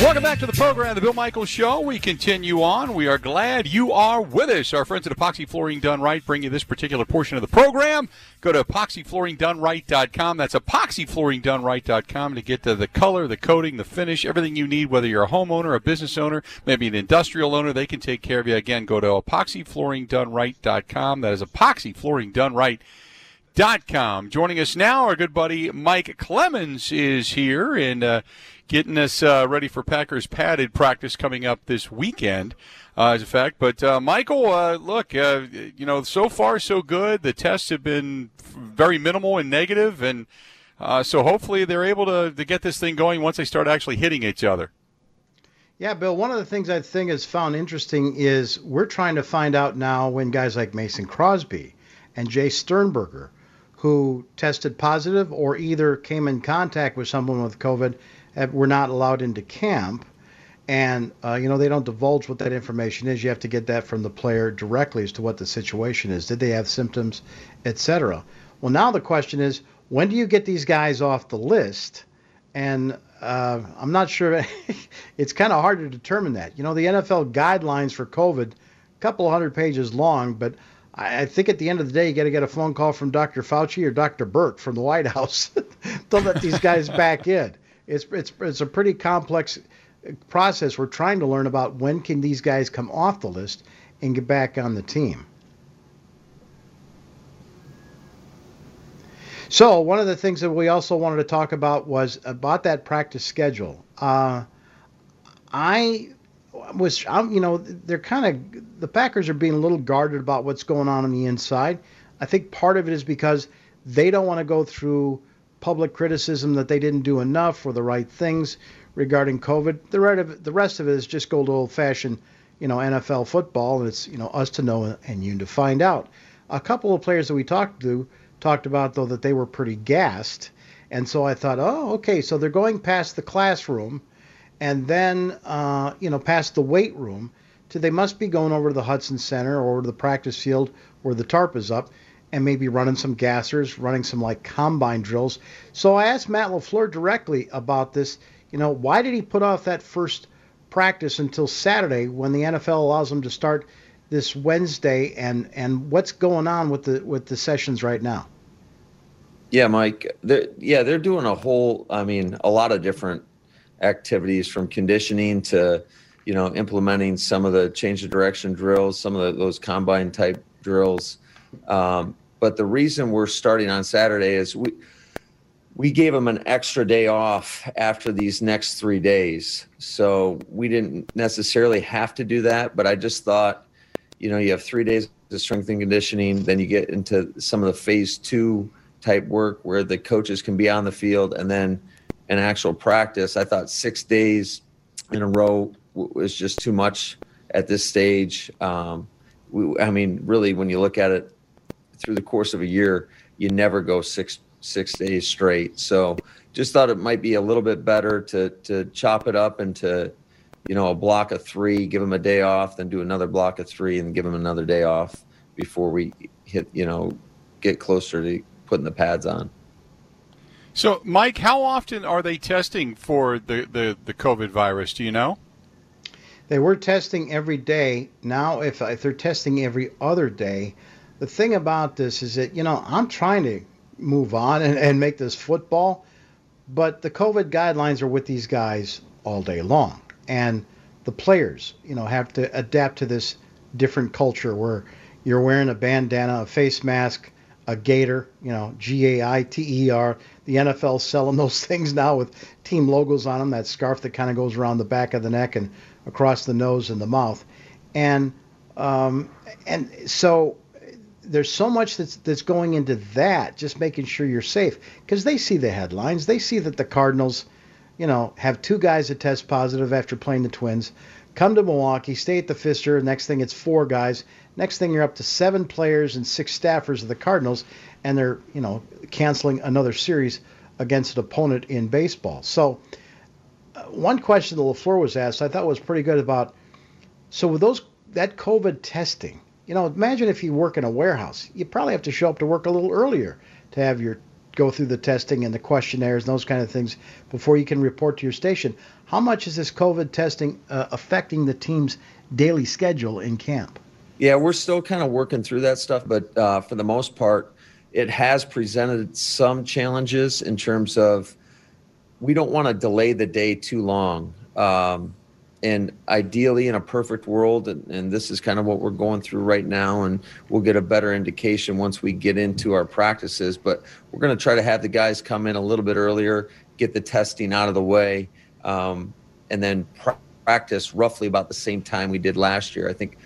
Welcome back to the program, The Bill Michaels Show. We continue on. We are glad you are with us. Our friends at Epoxy Flooring Done Right bring you this particular portion of the program. Go to epoxyflooringdoneright.com. That's epoxyflooringdoneright.com to get to the color, the coating, the finish, everything you need, whether you're a homeowner, a business owner, maybe an industrial owner, they can take care of you. Again, go to epoxyflooringdoneright.com. That is epoxyflooringdoneright.com. Joining us now, our good buddy Mike Clemens is here and uh, getting us uh, ready for Packers padded practice coming up this weekend. Uh, as a fact, but uh, Michael, uh, look, uh, you know, so far so good. The tests have been very minimal and negative, and uh, so hopefully they're able to, to get this thing going once they start actually hitting each other. Yeah, Bill, one of the things I think is found interesting is we're trying to find out now when guys like Mason Crosby and Jace Sternberger, who tested positive or either came in contact with someone with COVID, were not allowed into camp. And, uh, you know, they don't divulge what that information is. You have to get that from the player directly as to what the situation is. Did they have symptoms, et cetera? Well, now the question is when do you get these guys off the list? And uh, I'm not sure. it's kind of hard to determine that. You know, the NFL guidelines for COVID, a couple hundred pages long, but I, I think at the end of the day, you got to get a phone call from Dr. Fauci or Dr. Birx from the White House to let these guys back in. It's it's it's a pretty complex process. We're trying to learn about when can these guys come off the list and get back on the team. So one of the things that we also wanted to talk about was about that practice schedule. Uh, I was, I'm, you know, they're kind of the Packers are being a little guarded about what's going on on the inside. I think part of it is because they don't want to go through public criticism that they didn't do enough or the right things regarding COVID. The rest of it, the rest of it is just good old-fashioned, you know, NFL football, and it's you know us to know and you to find out. A couple of players that we talked to talked about though that they were pretty gassed, and so I thought, oh, okay, so they're going past the classroom, and then uh, you know past the weight room, to they must be going over to the Hutson Center or the practice field where the tarp is up, and maybe running some gassers, running some like combine drills. So I asked Matt Lafleur directly about this. You know, why did he put off that first practice until Saturday when the NFL allows him to start this Wednesday, and and what's going on with the with the sessions right now? Yeah, Mike. They're, yeah, they're doing a whole. I mean, a lot of different activities from conditioning to, you know, implementing some of the change of direction drills, some of the, those combine type drills. Um, but the reason we're starting on Saturday is we we gave them an extra day off after these next three days, so we didn't necessarily have to do that. But I just thought, you know, you have three days of strength and conditioning, then you get into some of the phase two type work where the coaches can be on the field and then an actual practice. I thought six days in a row was just too much at this stage. Um, we, I mean, really, when you look at it through the course of a year, you never go six six days straight. So just thought it might be a little bit better to to chop it up into you know a block of three, give them a day off, then do another block of three, and give them another day off before we hit you know get closer to putting the pads on. So, Mike, how often are they testing for the, the, the COVID virus? Do you know? They were testing every day. Now, if, if they're testing every other day, the thing about this is that, you know, I'm trying to move on and, and make this football, but the COVID guidelines are with these guys all day long. And the players, you know, have to adapt to this different culture where you're wearing a bandana, a face mask, a gaiter, you know, G A I T E R. The NFL's selling those things now with team logos on them, that scarf that kind of goes around the back of the neck and across the nose and the mouth. And um, and so there's so much that's that's going into that, just making sure you're safe because they see the headlines. They see that the Cardinals, you know, have two guys that test positive after playing the Twins. Come to Milwaukee, stay at the Pfister. Next thing, it's four guys. Next thing, you're up to seven players and six staffers of the Cardinals, and they're you know canceling another series against an opponent in baseball. So, uh, one question that Lafleur was asked, I thought was pretty good about. So with those that COVID testing, you know, imagine if you work in a warehouse, you probably have to show up to work a little earlier to have your go through the testing and the questionnaires and those kind of things before you can report to your station. How much is this COVID testing uh, affecting the team's daily schedule in camp? Yeah, we're still kind of working through that stuff, but uh, for the most part, it has presented some challenges in terms of we don't want to delay the day too long. Um, and ideally, in a perfect world, and, and, this is kind of what we're going through right now, and we'll get a better indication once we get into our practices. But we're going to try to have the guys come in a little bit earlier, get the testing out of the way, um, and then pr- practice roughly about the same time we did last year. I think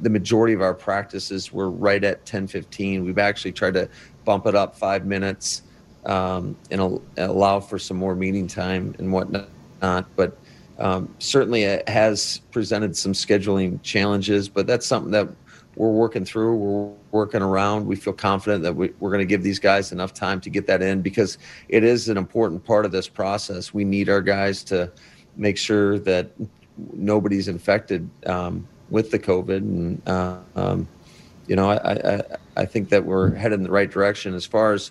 the majority of our practices were right at 10:15. We've actually tried to bump it up five minutes um, and allow for some more meeting time and whatnot. But um, certainly, it has presented some scheduling challenges. But that's something that we're working through. We're working around. We feel confident that we, we're going to give these guys enough time to get that in because it is an important part of this process. We need our guys to make sure that nobody's infected. Um, with the COVID, and uh, um, you know, I, I I think that we're headed in the right direction as far as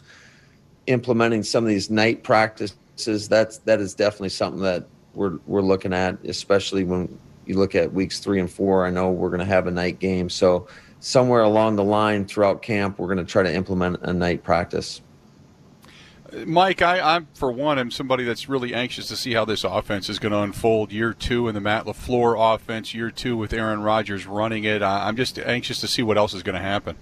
implementing some of these night practices. That's that is definitely something that we're we're looking at, especially when you look at weeks three and four. I know we're going to have a night game, so somewhere along the line throughout camp, we're going to try to implement a night practice. Mike, I, am for one, am somebody that's really anxious to see how this offense is going to unfold. Year two in the Matt Lafleur offense, year two with Aaron Rodgers running it. I'm just anxious to see what else is going to happen.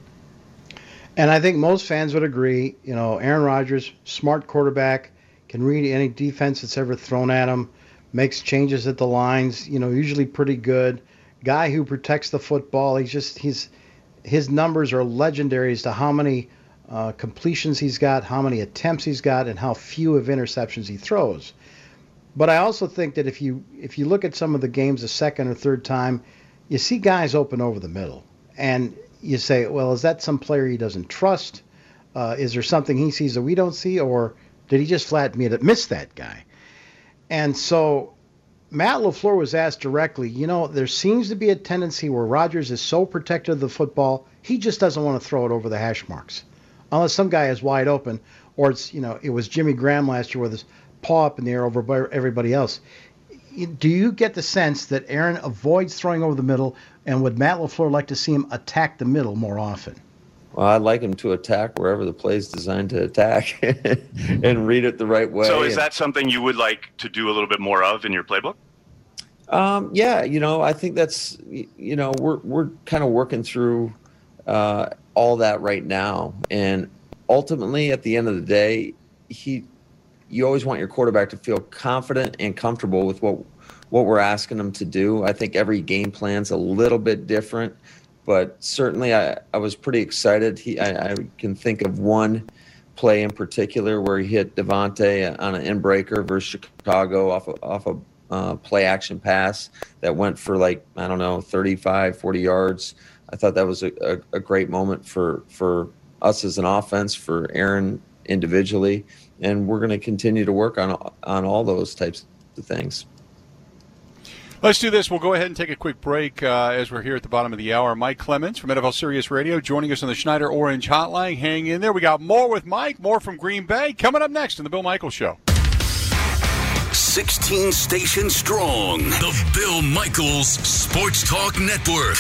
And I think most fans would agree. You know, Aaron Rodgers, smart quarterback, can read any defense that's ever thrown at him, makes changes at the lines. You know, usually pretty good. Guy who protects the football. He's just he's his numbers are legendary as to how many uh, completions he's got, how many attempts he's got, and how few of interceptions he throws. But I also think that if you if you look at some of the games a second or third time, you see guys open over the middle, and you say, well, is that some player he doesn't trust? Uh, is there something he sees that we don't see, or did he just flat miss that guy? And so Matt LaFleur was asked directly, you know, there seems to be a tendency where Rodgers is so protective of the football, he just doesn't want to throw it over the hash marks unless some guy is wide open, or it's you know it was Jimmy Graham last year with his paw up in the air over everybody else. Do you get the sense that Aaron avoids throwing over the middle, and would Matt Lafleur like to see him attack the middle more often? Well, I'd like him to attack wherever the play is designed to attack and read it the right way. So, is that something you would like to do a little bit more of in your playbook? Um, yeah, you know, I think that's you know we're we're kind of working through uh, all that right now. And ultimately, at the end of the day, he, you always want your quarterback to feel confident and comfortable with what what we're asking them to do. I think every game plan's a little bit different, but certainly I, I was pretty excited. He, I, I can think of one play in particular where he hit Davante on an in breaker versus Chicago off a, off a uh, play action pass that went for like I don't know 35, 40 yards. I thought that was a, a, a great moment for for us as an offense, for Aaron individually, and we're going to continue to work on on all those types of things. Let's do this. We'll go ahead and take a quick break uh, as we're here at the bottom of the hour. Mike Clemens from NFL Sirius Radio joining us on the Schneider Orange Hotline. Hang in there. We got more with Mike, more from Green Bay coming up next in the Bill Michaels Show. 16 stations strong. The Bill Michaels Sports Talk Network.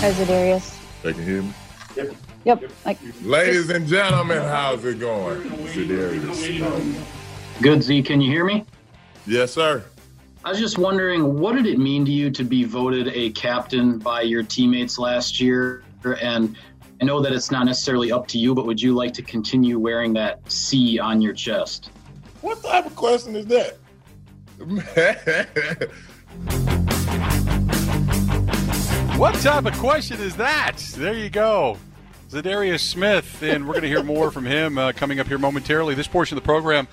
How's it, Darius? They can hear me? Yep. Yep. Like, Ladies and gentlemen, how's it going? Za'Darius. Good, Z. Can you hear me? Yes, sir. I was just wondering, what did it mean to you to be voted a captain by your teammates last year? And I know that it's not necessarily up to you, but would you like to continue wearing that C on your chest? What type of question is that? what type of question is that? There you go. Za'Darius Smith, and we're going to hear more from him uh, coming up here momentarily. This portion of the program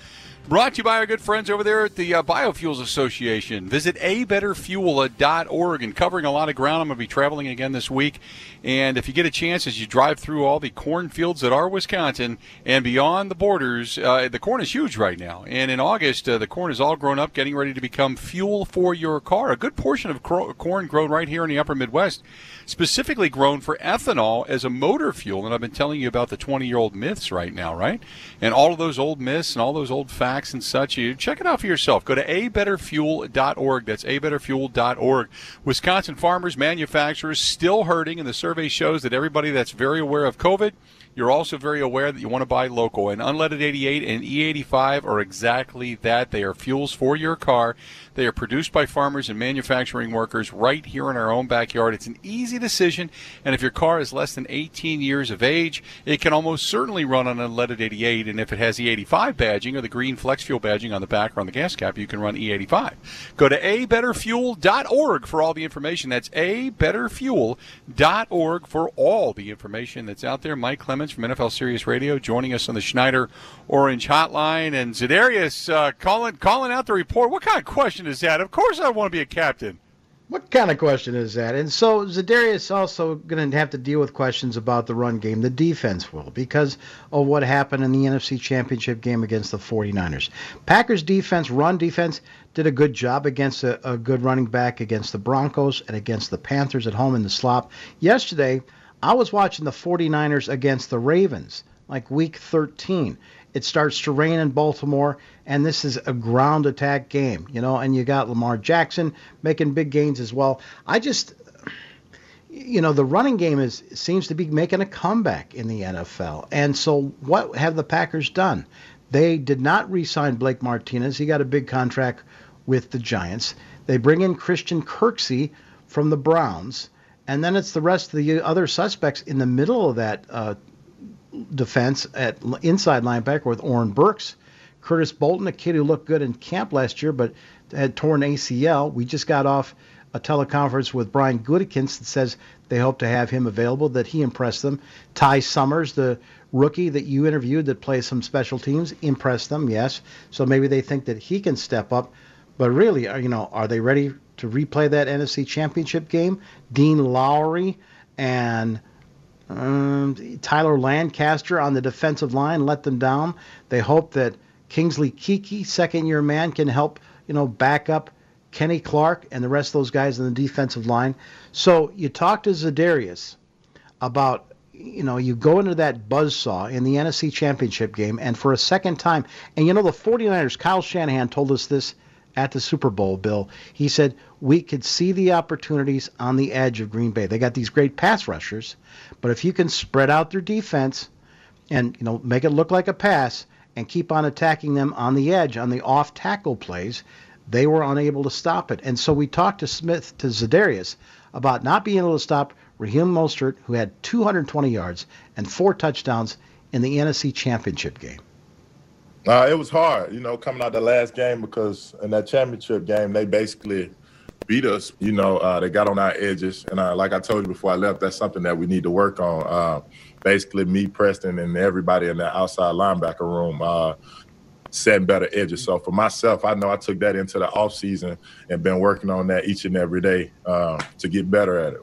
Brought to you by our good friends over there at the uh, Biofuels Association. Visit abetterfuel.org and covering a lot of ground. I'm going to be traveling again this week. And if you get a chance as you drive through all the cornfields that are Wisconsin and beyond the borders, uh, the corn is huge right now. And in August, uh, the corn is all grown up, getting ready to become fuel for your car. A good portion of corn grown right here in the upper Midwest specifically grown for ethanol as a motor fuel. And I've been telling you about the 20 year old myths right now, right? And all of those old myths and all those old facts and such. You check it out for yourself. Go to abetterfuel.org. That's abetterfuel.org. Wisconsin farmers, manufacturers still hurting, and the survey shows that everybody that's very aware of COVID you're also very aware that you want to buy local. And Unleaded 88 and E85 are exactly that. They are fuels for your car. They are produced by farmers and manufacturing workers right here in our own backyard. It's an easy decision. And if your car is less than 18 years of age, it can almost certainly run on Unleaded 88. And if it has E85 badging or the green flex fuel badging on the back or on the gas cap, you can run E85. Go to abetterfuel.org for all the information. That's abetterfuel.org for all the information that's out there. Mike Clemens from NFL Sirius Radio joining us on the Schneider Orange Hotline. And Za'Darius uh, calling, calling out the report. What kind of question is that? Of course I want to be a captain. What kind of question is that? And so Za'Darius also going to have to deal with questions about the run game. The defense will because of what happened in the NFC Championship game against the 49ers. Packers defense, run defense, did a good job against a, a good running back against the Broncos and against the Panthers at home in the slop. Yesterday, I was watching the 49ers against the Ravens, like week 13. It starts to rain in Baltimore, and this is a ground attack game, you know, and you got Lamar Jackson making big gains as well. I just, you know, the running game is seems to be making a comeback in the NFL. And so, what have the Packers done? They did not re-sign Blake Martinez. He got a big contract with the Giants. They bring in Christian Kirksey from the Browns and then it's the rest of the other suspects in the middle of that uh, defense at inside linebacker with Oren Burks, Curtis Bolton, a kid who looked good in camp last year but had torn ACL. We just got off a teleconference with Brian Gutekunst that says they hope to have him available, that he impressed them. Ty Summers, the rookie that you interviewed that plays some special teams, impressed them, yes. So maybe they think that he can step up. But really, you know, are they ready to replay that NFC Championship game. Dean Lowry and um, Tyler Lancaster on the defensive line let them down. They hope that Kingsley Keke, second year man, can help, you know, back up Kenny Clark and the rest of those guys in the defensive line. So you talk to Za'Darius about, you know, you go into that buzzsaw in the NFC Championship game, and for a second time, and you know, the 49ers, Kyle Shanahan told us this at the Super Bowl, Bill. He said we could see the opportunities on the edge of Green Bay. They got these great pass rushers, but if you can spread out their defense and you know make it look like a pass and keep on attacking them on the edge on the off tackle plays, they were unable to stop it. And so we talked to Smith to Za'Darius about not being able to stop Raheem Mostert, who had 220 yards and four touchdowns in the NFC Championship game. Uh, it was hard, you know, coming out the last game because in that championship game they basically beat us. You know, uh, they got on our edges, and uh, like I told you before I left, that's something that we need to work on. Uh, basically, me, Preston, and everybody in the outside linebacker room. Uh, setting better edges. So for myself, I know I took that into the off season and been working on that each and every day uh, to get better at it.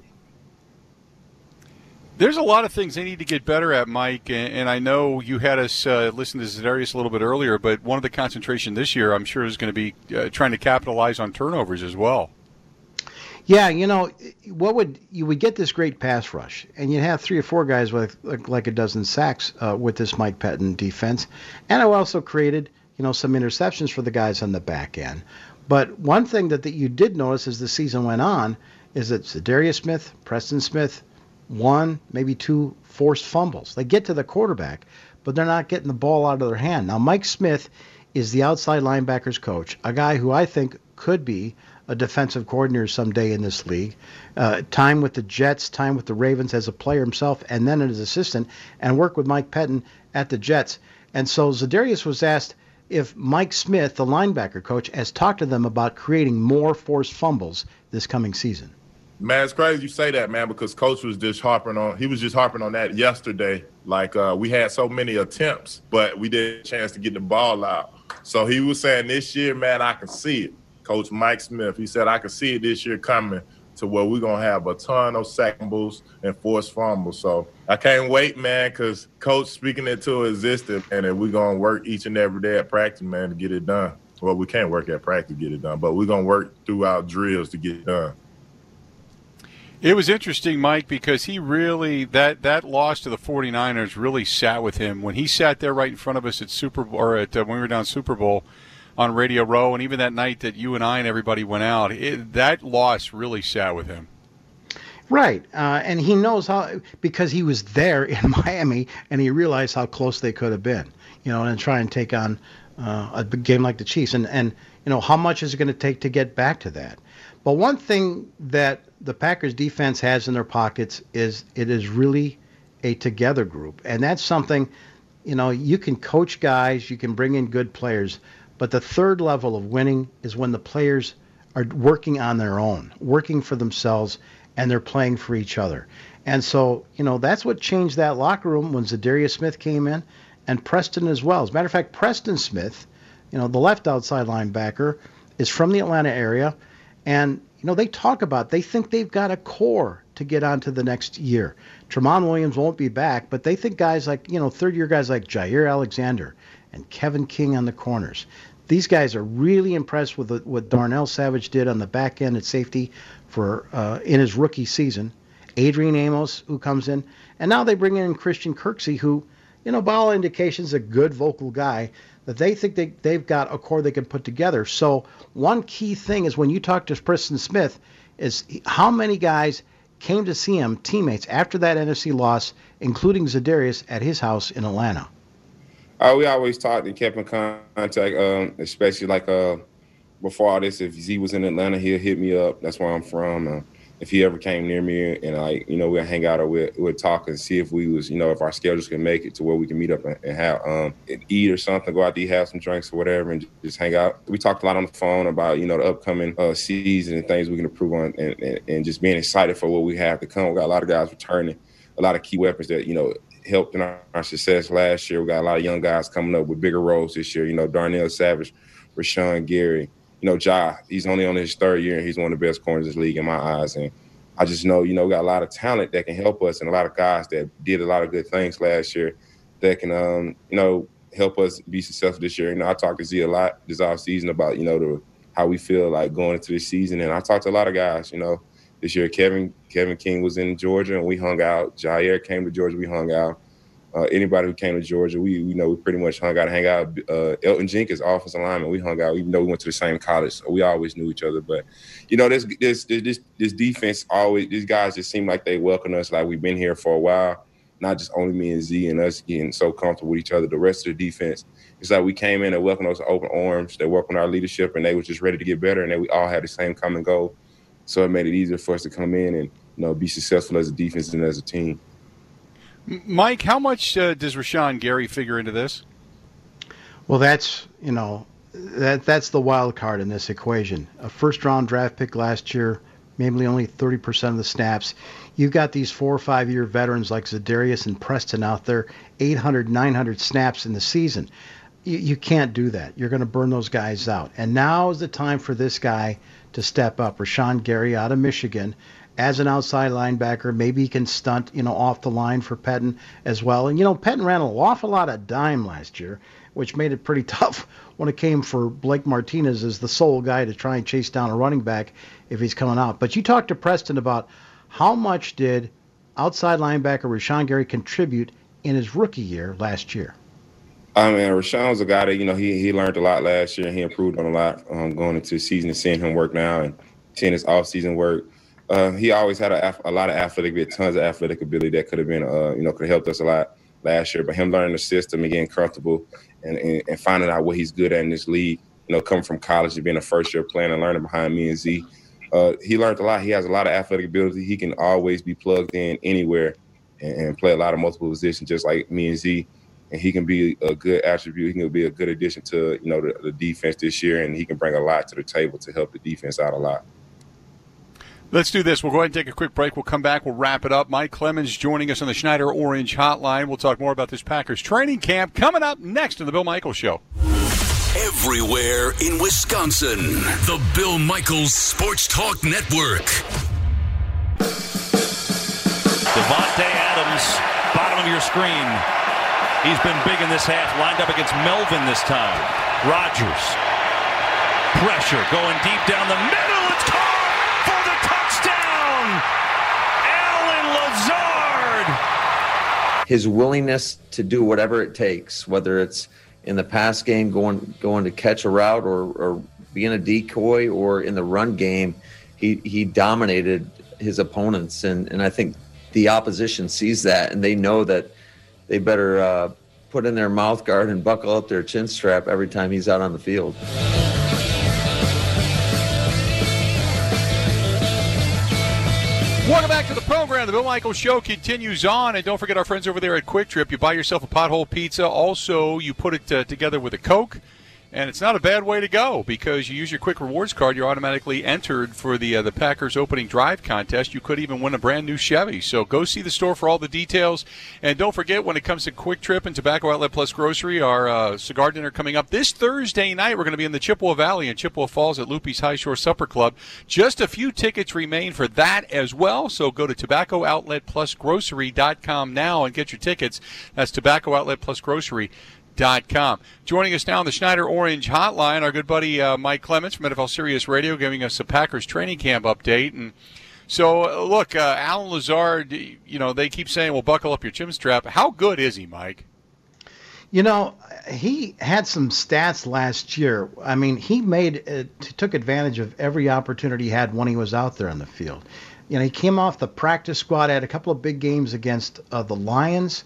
There's a lot of things they need to get better at, Mike, and, I know you had us uh, listen to Za'Darius a little bit earlier, but one of the concentration this year, I'm sure, is going to be uh, trying to capitalize on turnovers as well. Yeah, you know, what would you would get this great pass rush, and you'd have three or four guys with like, like a dozen sacks uh, with this Mike Pettine defense, and I also created you know some interceptions for the guys on the back end. But one thing that, that you did notice as the season went on is that Za'Darius Smith, Preston Smith, one, maybe two forced fumbles. They get to the quarterback, but they're not getting the ball out of their hand. Now, Mike Smith is the outside linebackers coach, a guy who I think could be a defensive coordinator someday in this league. Uh, time with the Jets, time with the Ravens as a player himself, and then as assistant, and work with Mike Pettine at the Jets. And so Za'Darius was asked if Mike Smith, the linebacker coach, has talked to them about creating more forced fumbles this coming season. Man, it's crazy you say that, man, because coach was just harping on he was just harping on that yesterday. Like uh, we had so many attempts, but we didn't chance to get the ball out. So he was saying this year, man, I can see it. Coach Mike Smith, he said I can see it this year coming to where we're gonna have a ton of fumbles and forced fumbles. So I can't wait, man, because coach speaking it to existence, and we're gonna work each and every day at practice, man, to get it done. Well, we can't work at practice to get it done, but we're gonna work throughout drills to get it done. It was interesting, Mike, because he really that that loss to the 49ers really sat with him when he sat there right in front of us at Super Bowl or at uh, when we were down Super Bowl on Radio Row, and even that night that you and I and everybody went out, it, that loss really sat with him. Right, uh, and he knows how because he was there in Miami, and he realized how close they could have been. You know, and try and take on uh, a game like the Chiefs, and and you know how much is it going to take to get back to that. But one thing that the Packers defense has in their pockets is it is really a together group. And that's something, you know, you can coach guys, you can bring in good players, but the third level of winning is when the players are working on their own, working for themselves, and they're playing for each other. And so, you know, that's what changed that locker room when Za'Darius Smith came in and Preston as well. As a matter of fact, Preston Smith, you know, the left outside linebacker, is from the Atlanta area. And you know, they talk about they think they've got a core to get on to the next year. Tramon Williams won't be back, but they think guys like, you know, third year guys like Jaire Alexander and Kevin King on the corners. These guys are really impressed with what Darnell Savage did on the back end at safety for uh, in his rookie season. Adrian Amos, who comes in, and now they bring in Christian Kirksey, who, you know, by all indications, a good vocal guy that they think they, they've got a core they can put together. So one key thing is when you talk to Preston Smith is how many guys came to see him, teammates, after that NFC loss, including Za'Darius at his house in Atlanta. Uh, we always talked and kept in contact, um, especially like uh, before all this. If Z was in Atlanta, he'll hit me up. That's where I'm from. Uh, if he ever came near me and like you know we'll hang out or we'll, we'll talk and see if we was you know if our schedules can make it to where we can meet up and, and have um and eat or something go out to eat have some drinks or whatever and just hang out. We talked a lot on the phone about you know the upcoming uh, season and things we can improve on and, and, and just being excited for what we have to come. We got a lot of guys returning a lot of key weapons that you know helped in our, our success last year. We got a lot of young guys coming up with bigger roles this year. You know Darnell Savage Rashan Gary you know, Ja, he's only on his third year and he's one of the best corners in this league in my eyes. And I just know, you know, we got a lot of talent that can help us and a lot of guys that did a lot of good things last year that can, um, you know, help us be successful this year. You know, I talked to Z a lot this off season about, you know, the, how we feel like going into this season. And I talked to a lot of guys, you know, this year, Kevin, Kevin King was in Georgia and we hung out. Jaire came to Georgia, we hung out. Uh, anybody who came to Georgia, we we know we pretty much hung out, hang out. Uh, Elgton Jenkins, offensive lineman, we hung out, even though we went to the same college, so we always knew each other. But you know, this this this this defense always these guys just seem like they welcome us, like we've been here for a while. Not just only me and Z and us getting so comfortable with each other. The rest of the defense, it's like we came in and welcomed us with open arms. They welcomed our leadership, and they were just ready to get better. And we all had the same common goal, so it made it easier for us to come in and you know be successful as a defense and as a team. Mike, how much uh, does Rashan Gary figure into this? Well, that's you know that that's the wild card in this equation. A first round draft pick last year, maybe only 30% of the snaps. You've got these four or five year veterans like Za'Darius and Preston out there, 800, 900 snaps in the season. you, you can't do that. You're going to burn those guys out. And now is the time for this guy to step up. Rashan Gary out of Michigan as an outside linebacker. Maybe he can stunt, you know, off the line for Pettine as well. And you know, Pettine ran an awful lot of dime last year, which made it pretty tough when it came for Blake Martinez as the sole guy to try and chase down a running back if he's coming out. But you talked to Preston about how much did outside linebacker Rashan Gary contribute in his rookie year last year? I mean, Rashan was a guy that you know he he learned a lot last year and he improved on a lot um, going into the season and seeing him work now and seeing his off season work. Uh, he always had a, a, lot of athletic, tons of athletic ability that could have been, uh, you know, could have helped us a lot last year. But him learning the system and getting comfortable and, and, and, finding out what he's good at in this league, you know, coming from college and being a first year player and learning behind me and Z, uh, he learned a lot. He has a lot of athletic ability. He can always be plugged in anywhere and, and play a lot of multiple positions, just like me and Z and he can be a good attribute. He can be a good addition to you know the, the, defense this year, and he can bring a lot to the table to help the defense out a lot. Let's do this. We'll go ahead and take a quick break. We'll come back. We'll wrap it up. Mike Clemens joining us on the Schneider Orange Hotline. We'll talk more about this Packers training camp coming up next in the Bill Michaels Show. Everywhere in Wisconsin, the Bill Michaels Sports Talk Network. Davante Adams, bottom of your screen. He's been big in this half, lined up against Melvin this time. Rodgers. Pressure going deep down the middle. His willingness to do whatever it takes, whether it's in the pass game going going to catch a route or, or being a decoy or in the run game, he he dominated his opponents and and I think the opposition sees that and they know that they better uh, put in their mouth guard and buckle up their chin strap every time he's out on the field. Welcome back to the program. The Bill Michael Show continues on. And don't forget our friends over there at Kwik Trip. You buy yourself a pothole pizza. Also, you put it uh, together with a Coke. And it's not a bad way to go because you use your Kwik Rewards card, you're automatically entered for the uh, the Packers opening drive contest. You could even win a brand new Chevy. So go see the store for all the details. And don't forget, when it comes to Kwik Trip and Tobacco Outlet Plus Grocery, our uh, cigar dinner coming up this Thursday night. We're going to be in the Chippewa Valley in Chippewa Falls at Loopy's High Shore Supper Club. Just a few tickets remain for that as well. So go to tobaccooutletplusgrocery.com now and get your tickets. That's Tobacco Outlet Plus Grocery. Com. Joining us now on the Schneider Orange Hotline, our good buddy uh, Mike Clements from NFL Sirius Radio, giving us a Packers training camp update. And so, uh, look, uh, Allen Lazard, you know, they keep saying, "Well, buckle up your chin strap." How good is he, Mike? You know, he had some stats last year. I mean, he made uh, took advantage of every opportunity he had when he was out there on the field. You know, he came off the practice squad, had a couple of big games against uh, the Lions.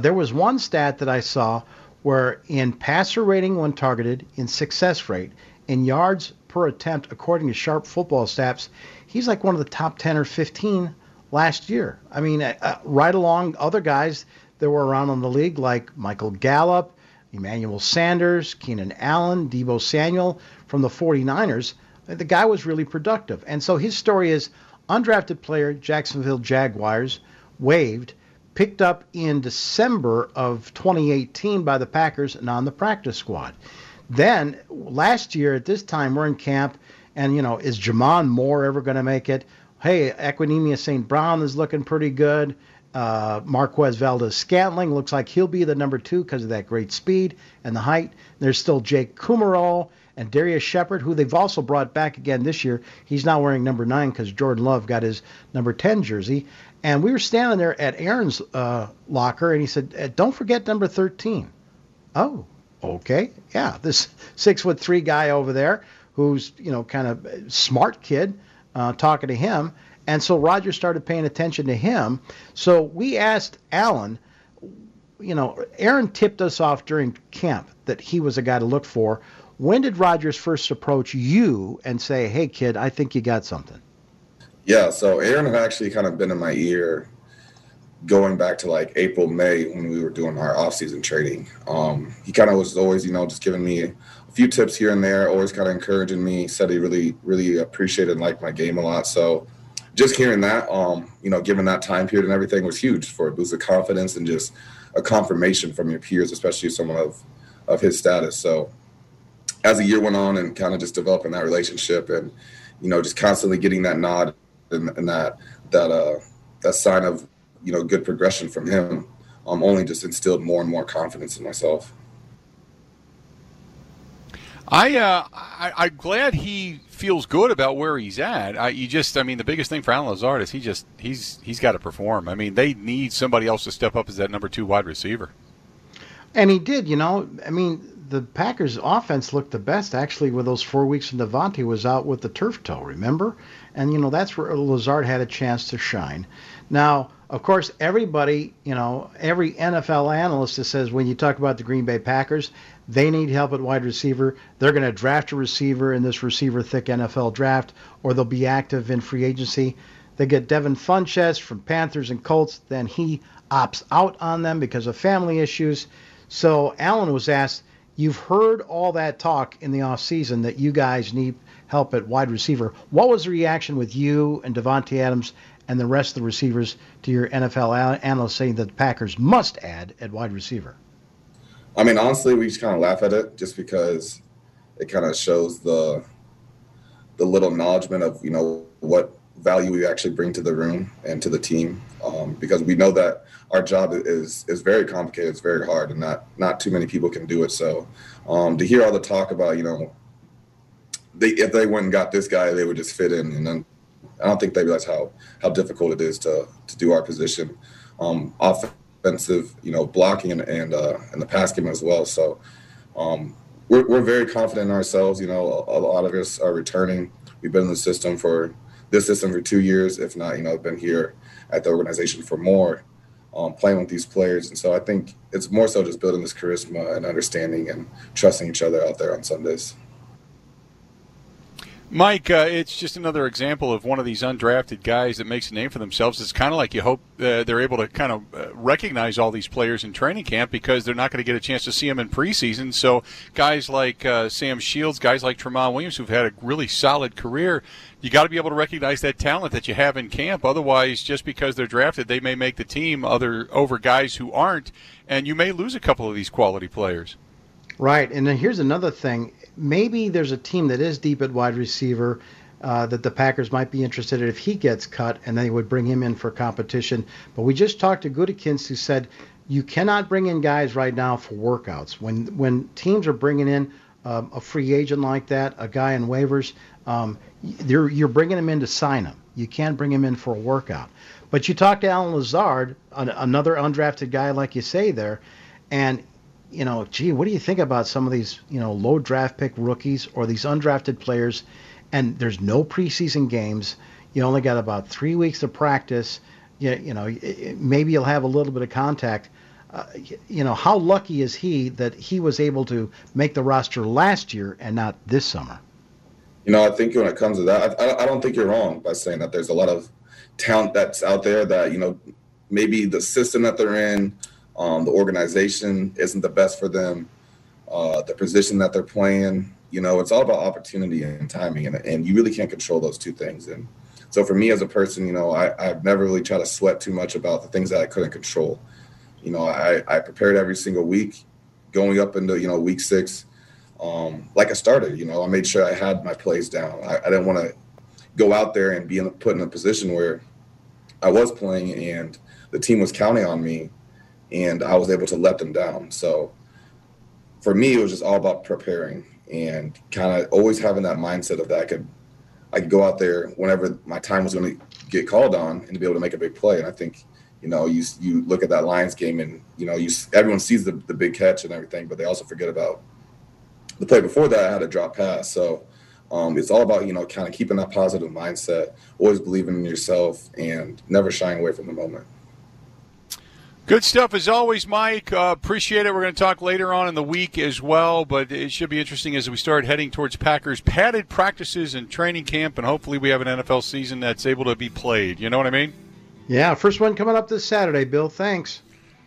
There was one stat that I saw where in passer rating when targeted, in success rate, in yards per attempt, according to Sharp Football Stats, he's like one of the top 10 or 15 last year. I mean, uh, uh, right along other guys that were around in the league like Michael Gallup, Emmanuel Sanders, Keenan Allen, Deebo Samuel from the 49ers. The guy was really productive. And so his story is undrafted player, Jacksonville Jaguars, waived picked up in December of 2018 by the Packers and on the practice squad. Then last year at this time we're in camp, and you know is J'Mon Moore ever going to make it? Hey, Equanimeous St. Brown is looking pretty good. Uh, Marquez Valdes Scantling looks like he'll be the number two because of that great speed and the height. There's still Jake Kumerow and Darrius Shepherd, who they've also brought back again this year. He's now wearing number nine because Jordan Love got his number 10 jersey. And we were standing there at Aaron's uh, locker, and he said, uh, "Don't forget number 13." Oh, okay, yeah, this six foot three guy over there, who's you know kind of smart kid, uh, talking to him, and so Roger started paying attention to him. So we asked Allen. you know, Aaron tipped us off during camp that he was a guy to look for. When did Rodgers first approach you and say, "Hey, kid, I think you got something"? Yeah, so Aaron had actually kind of been in my ear going back to like April, May when we were doing our off-season training. Um, he kind of was always, you know, just giving me a few tips here and there, always kind of encouraging me. Said he really, really appreciated and liked my game a lot. So just hearing that, um, you know, given that time period and everything was huge for a boost of confidence and just a confirmation from your peers, especially someone of of his status. So as the year went on and kind of just developing that relationship and you know just constantly getting that nod and, and that that uh that sign of you know good progression from him um only just instilled more and more confidence in myself I, uh, I am glad he feels good about where he's at. I, you just, I mean, the biggest thing for Allen Lazard is he just he's he's got to perform. I mean, they need somebody else to step up as that number two wide receiver. And he did, you know. I mean, the Packers' offense looked the best actually with those four weeks when Davante was out with the turf toe. Remember, and you know that's where Lazard had a chance to shine. Now, of course, everybody, you know, every NFL analyst that says when you talk about the Green Bay Packers, they need help at wide receiver. They're going to draft a receiver in this receiver thick NFL draft, or they'll be active in free agency. They get Devin Funchess from Panthers and Colts. Then he opts out on them because of family issues. So Allen was asked, You've heard all that talk in the offseason that you guys need help at wide receiver. What was the reaction with you and Davante Adams and the rest of the receivers to your NFL analyst saying that the Packers must add at wide receiver? I mean, honestly, we just kind of laugh at it just because it kind of shows the the little acknowledgement of you know what value we actually bring to the room and to the team um, because we know that our job is is very complicated it's very hard and not not too many people can do it so um, to hear all the talk about you know they if they went and got this guy they would just fit in and then I don't think they realize how how difficult it is to to do our position um, offensive you know blocking and and, uh, and the pass game as well so um, we're, we're very confident in ourselves you know a, a lot of us are returning we've been in the system for this system for two years, if not, you know, been here at the organization for more, um, playing with these players. And so I think it's more so just building this charisma and understanding and trusting each other out there on Sundays. Mike, uh, it's just another example of one of these undrafted guys that makes a name for themselves. It's kind of like you hope uh, they're able to kind of uh, recognize all these players in training camp because they're not going to get a chance to see them in preseason. So guys like uh, Sam Shields, guys like Tramon Williams, who've had a really solid career, you got to be able to recognize that talent that you have in camp. Otherwise, just because they're drafted, they may make the team other over guys who aren't, and you may lose a couple of these quality players. Right, and then here's another thing maybe there's a team that is deep at wide receiver uh, that the Packers might be interested in if he gets cut, and they would bring him in for competition. But we just talked to Gutekunst, who said you cannot bring in guys right now for workouts. When when teams are bringing in um, a free agent like that, a guy in waivers, um, you're you're bringing him in to sign him. You can't bring him in for a workout. But you talk to Allen Lazard, another undrafted guy, like you say there, and you know, gee, what do you think about some of these, you know, low draft pick rookies or these undrafted players? And there's no preseason games. You only got about three weeks of practice. You, you know, maybe you'll have a little bit of contact. Uh, you know, how lucky is he that he was able to make the roster last year and not this summer? You know, I think when it comes to that, I, I don't think you're wrong by saying that there's a lot of talent that's out there that, you know, maybe the system that they're in, um, the organization isn't the best for them. Uh, the position that they're playing, you know, it's all about opportunity and timing, and, and you really can't control those two things. And so for me as a person, you know, I, I've never really tried to sweat too much about the things that I couldn't control. You know, I, I prepared every single week, going up into you know week six, um, like I started. You know, I made sure I had my plays down. I, I didn't want to go out there and be in, put in a position where I was playing and the team was counting on me and I was able to let them down. So for me, it was just all about preparing and kind of always having that mindset of that I could I could go out there whenever my time was going to get called on and to be able to make a big play. And I think you know you you look at that Lions game and you know you everyone sees the the big catch and everything, but they also forget about the play before that. I had a drop pass, so. Um, it's all about you know kind of keeping that positive mindset, always believing in yourself, and never shying away from the moment. Good stuff as always, Mike. Uh, appreciate it. We're going to talk later on in the week as well, but it should be interesting as we start heading towards Packers padded practices and training camp, and hopefully we have an NFL season that's able to be played. You know what I mean? Yeah, first one coming up this Saturday, Bill. Thanks.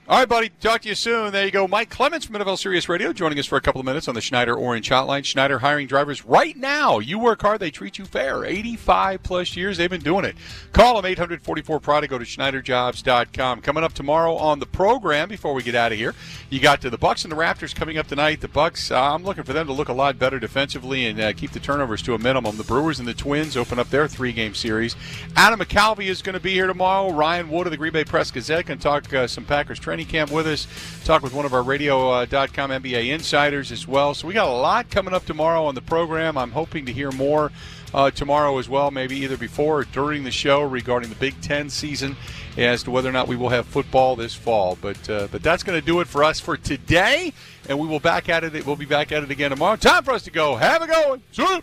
All right, buddy. Talk to you soon. There you go. Mike Clements from NFL Sirius Radio joining us for a couple of minutes on the Schneider Orange Hotline. Schneider hiring drivers right now. You work hard, they treat you fair. 85 plus years they've been doing it. Call them 844 Pride. Go to SchneiderJobs.com. Coming up tomorrow on the program before we get out of here, you got to the Bucks and the Raptors coming up tonight. The Bucks, uh, I'm looking for them to look a lot better defensively and uh, keep the turnovers to a minimum. The Brewers and the Twins open up their three game series. Adam McCalvy is going to be here tomorrow. Ryan Wood of the Green Bay Press Gazette can talk uh, some Packers training camp with us. Talk with one of our radio.com uh, NBA insiders as well. So we got a lot coming up tomorrow on the program. I'm hoping to hear more uh, tomorrow as well, maybe either before or during the show regarding the Big Ten season as to whether or not we will have football this fall. But uh, but that's going to do it for us for today, and we will back at it. We'll be back at it again tomorrow. Time for us to go. Have a go. See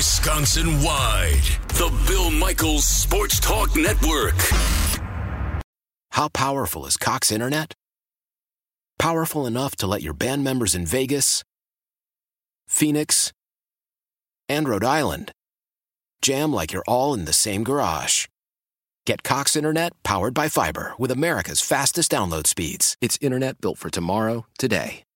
Wisconsin wide, the Bill Michaels Sports Talk Network. How powerful is Cox Internet? Powerful enough to let your band members in Vegas, Phoenix, and Rhode Island jam like you're all in the same garage. Get Cox Internet powered by fiber with America's fastest download speeds. It's internet built for tomorrow, today.